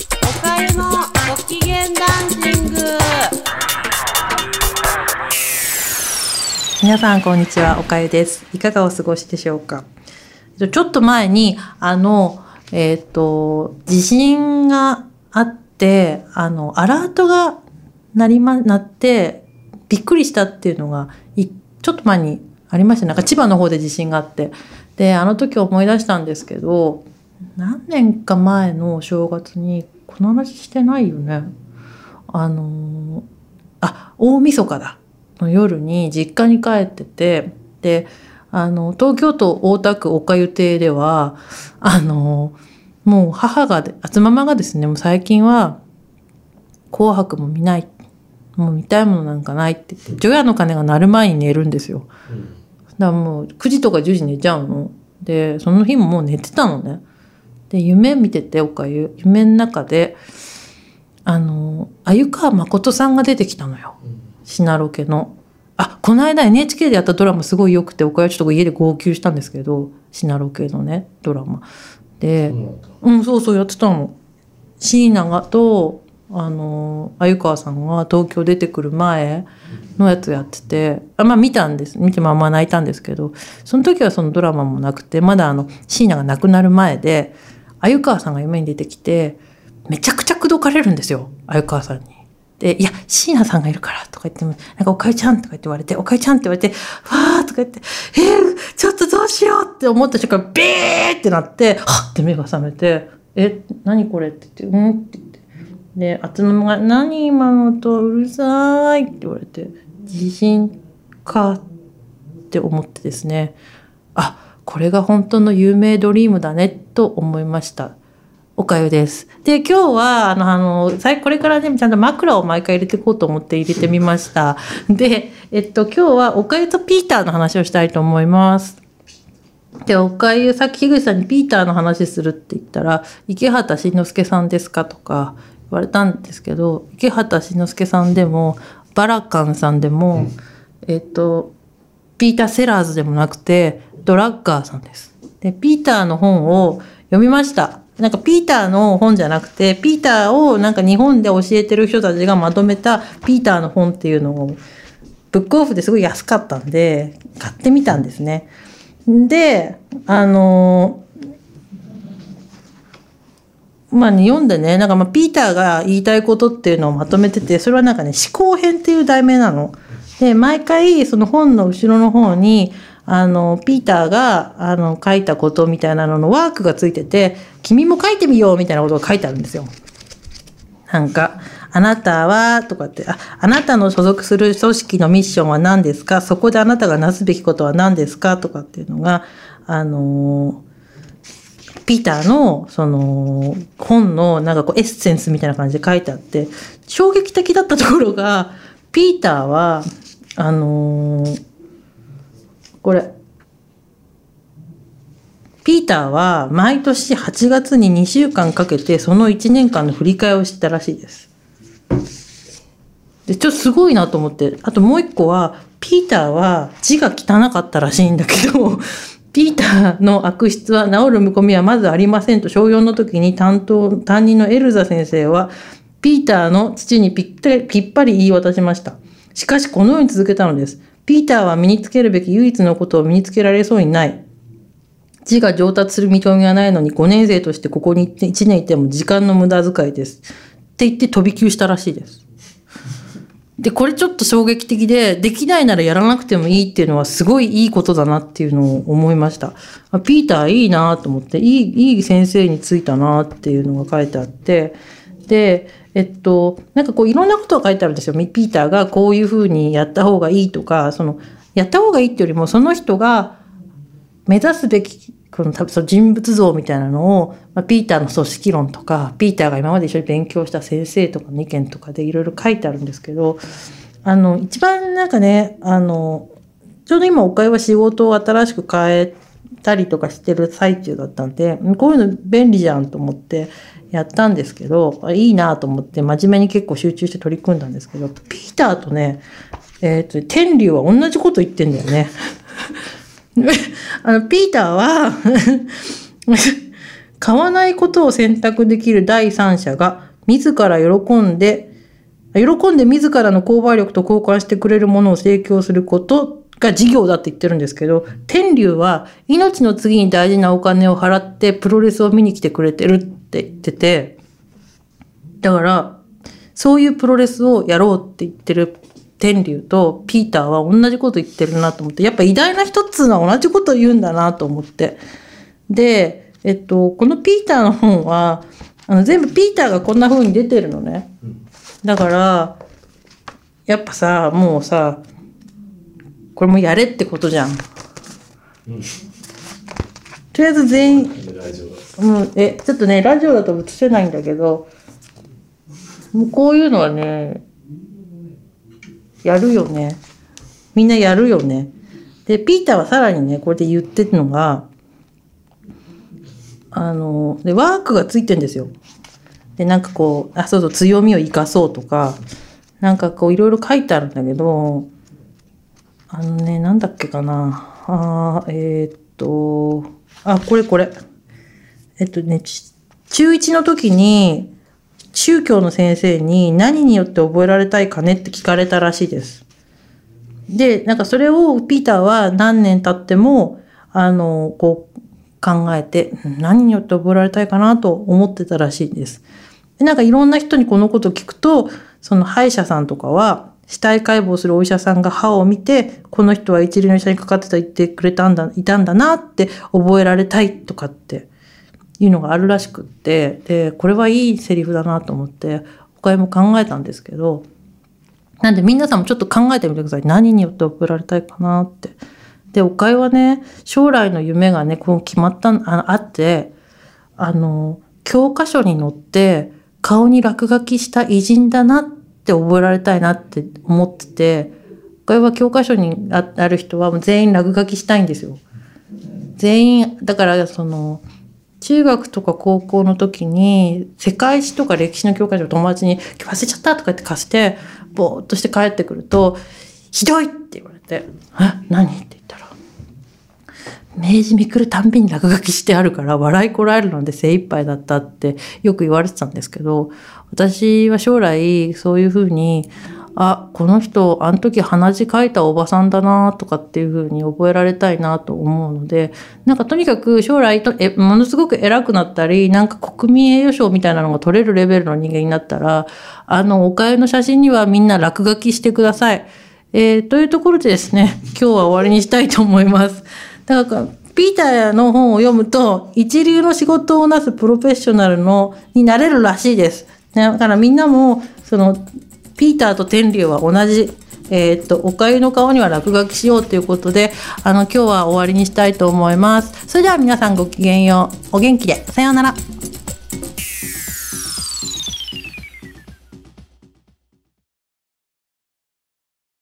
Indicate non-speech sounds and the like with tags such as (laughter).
おかゆのご機嫌ダンシング。皆さんこんにちはおかゆです。いかがお過ごしでしょうか？ちょっと前にあのえっ、と地震があってあのアラートが鳴りまなってびっくりしたっていうのがいちょっと前にありました。なんか千葉の方で地震があって。であの時思い出したんですけど何年か前の正月にこの話してないよねあのあ大晦日だの夜に実家に帰っててであの東京都大田区岡湯邸ではあのもう母がつママがですねもう最近は「紅白」も見ないもう見たいものなんかないって言って除夜の鐘が鳴る前に寝るんですよ。だからもう9時とか10時寝ちゃうの。でその日ももう寝てたのね。で夢見てておかゆ夢の中であの鮎川誠さんが出てきたのよ。シナロケの。あこの間 NHK でやったドラマすごい良くておかゆちょっと家で号泣したんですけどシナロケのねドラマ。で、うん、そうそうやってたの。椎名がとあの鮎川さんが東京出てくる前のやつやっててあまあ見たんです見てまあまあ泣いたんですけどその時はそのドラマもなくてまだあの椎名が亡くなる前で鮎川さんが夢に出てきてめちゃくちゃ口説かれるんですよ鮎川さんに。で、いや、椎名さんがいるからとか言っても、なんかおかゆちゃんとか言って言われて、おかゆちゃんって言われて、わーとか言って、えー、ちょっとどうしようって思った瞬間、ビーってなって、はって目が覚めて、え、何これって言って、うんって言って。で、あつのが、何今のとうるさいって言われて、地震かって思ってですね、あ、これが本当の有名ドリームだねと思いました。おかゆです。で、今日は、あの、あの、これからね、ちゃんと枕を毎回入れていこうと思って入れてみました。で、えっと、今日はおかゆとピーターの話をしたいと思います。で、おかゆ、さっき樋口さんにピーターの話するって言ったら、池畑慎之介さんですかとか言われたんですけど、池畑慎之介さんでも、バラカンさんでも、うん、えっと、ピーター・セラーズでもなくて、ドラッガーさんです。で、ピーターの本を読みました。なんかピーターの本じゃなくて、ピーターをなんか日本で教えてる人たちがまとめたピーターの本っていうのを、ブックオフですごい安かったんで、買ってみたんですね。で、あのまあ、読んでね、なんかまあ、ピーターが言いたいことっていうのをまとめてて、それはなんかね、思考編っていう題名なの。で、毎回、その本の後ろの方に、あの、ピーターが、あの、書いたことみたいなののワークがついてて、君も書いてみようみたいなことが書いてあるんですよ。なんか、あなたは、とかって、あ、あなたの所属する組織のミッションは何ですか？そこであなたがなすべきことは何ですか？とかっていうのが、あのピーターの、その、本の、なんかこう、エッセンスみたいな感じで書いてあって、衝撃的だったところが、ピーターは、あのーこれ。ピーターは毎年8月に2週間かけてその1年間の振り返りをしたらしいです。で、ちょっとすごいなと思って。あともう一個は、ピーターは字が汚かったらしいんだけど、(laughs) ピーターの悪質は治る見込みはまずありませんと小4の時に担当、担任のエルザ先生は、ピーターの父にぴったり、ぴっぱり言い渡しました。しかしこのように続けたのです。ピーターは身につけるべき唯一のことを身につけられそうにない。字が上達する見込みがないのに5年生としてここに1年いても時間の無駄遣いです。って言って飛び級したらしいです。で、これちょっと衝撃的で、できないならやらなくてもいいっていうのはすごいいいことだなっていうのを思いました。あピーターいいなと思って、いい、いい先生についたなっていうのが書いてあって、で、えっと、なんかこういろんなことが書いてあるんですよ。ピーターがこういうふうにやった方がいいとか、その、やった方がいいっていうよりも、その人が目指すべき、この多分その人物像みたいなのを、まあ、ピーターの組織論とか、ピーターが今まで一緒に勉強した先生とかの意見とかでいろいろ書いてあるんですけど、あの、一番なんかね、あの、ちょうど今、岡井は仕事を新しく変えたりとかしてる最中だったんで、こういうの便利じゃんと思って、やったんですけど、いいなと思って真面目に結構集中して取り組んだんですけど、ピーターとね、えっ、ー、と、天竜は同じこと言ってんだよね。(laughs) あの、ピーターは (laughs) 買わないことを選択できる第三者が自ら喜んで、喜んで自らの購買力と交換してくれるものを提供することが事業だって言ってるんですけど、天竜は命の次に大事なお金を払ってプロレスを見に来てくれてるって言ってて、だから、そういうプロレスをやろうって言ってる天竜とピーターは同じこと言ってるなと思って、やっぱ偉大な人っつうのは同じことを言うんだなと思って。で、えっと、このピーターの本は、あの全部ピーターがこんな風に出てるのね。だから、やっぱさ、もうさ、これもやれってことじゃん。とりあえず全員、うん、え、ちょっとね、ラジオだと映せないんだけど、もうこういうのはね、やるよね。みんなやるよね。で、ピーターはさらにね、これで言ってるのが、あの、で、ワークがついてんですよ。で、なんかこう、あ、そうそう、強みを生かそうとか、なんかこう、いろいろ書いてあるんだけど、あのね、なんだっけかな。あーえーっと、あ、これこれ。えっとね、中1の時に、宗教の先生に何によって覚えられたいかねって聞かれたらしいです。で、なんかそれをピーターは何年経っても、あの、こう考えて、何によって覚えられたいかなと思ってたらしいんです。でなんかいろんな人にこのことを聞くと、その歯医者さんとかは、死体解剖するお医者さんが歯を見て、この人は一流の医者にかかってた言ってくれたんだ、いたんだなって覚えられたいとかっていうのがあるらしくって、で、これはいいセリフだなと思って、他にも考えたんですけど、なんで皆さんもちょっと考えてみてください。何によって覚えられたいかなって。で、おかゆはね、将来の夢がね、こう決まった、ああって、あの、教科書に載って、顔に落書きした偉人だなっって覚えられたいなって思ってて、おかゆは教科書にあある人は全員落書きしたいんですよ。全員、だからその、中学とか高校の時に世界史とか歴史の教科書を友達に「忘れちゃった」とか言って貸してぼーっとして帰ってくると「ひどい!」って言われて「え？何?」って言ったら「明治めくるたんびに落書きしてあるから笑いこらえるので精一杯だった」ってよく言われてたんですけど私は将来そういうふうにあ、この人、あの時鼻血かいたおばさんだなとかっていうふうに覚えられたいなと思うので、なんかとにかく将来と、え、ものすごく偉くなったり、なんか国民栄誉賞みたいなのが取れるレベルの人間になったら、あの、おかゆの写真にはみんな落書きしてください。えーというところでですね、今日は終わりにしたいと思います。だから、ピーターの本を読むと、一流の仕事をなすプロフェッショナルの、になれるらしいです。だからみんなも、その、ピーターと天竜は同じ、えーっと、おかゆの顔には落書きしようということで、あの、今日は終わりにしたいと思います。それでは皆さんごきげんよう。お元気で。さようなら。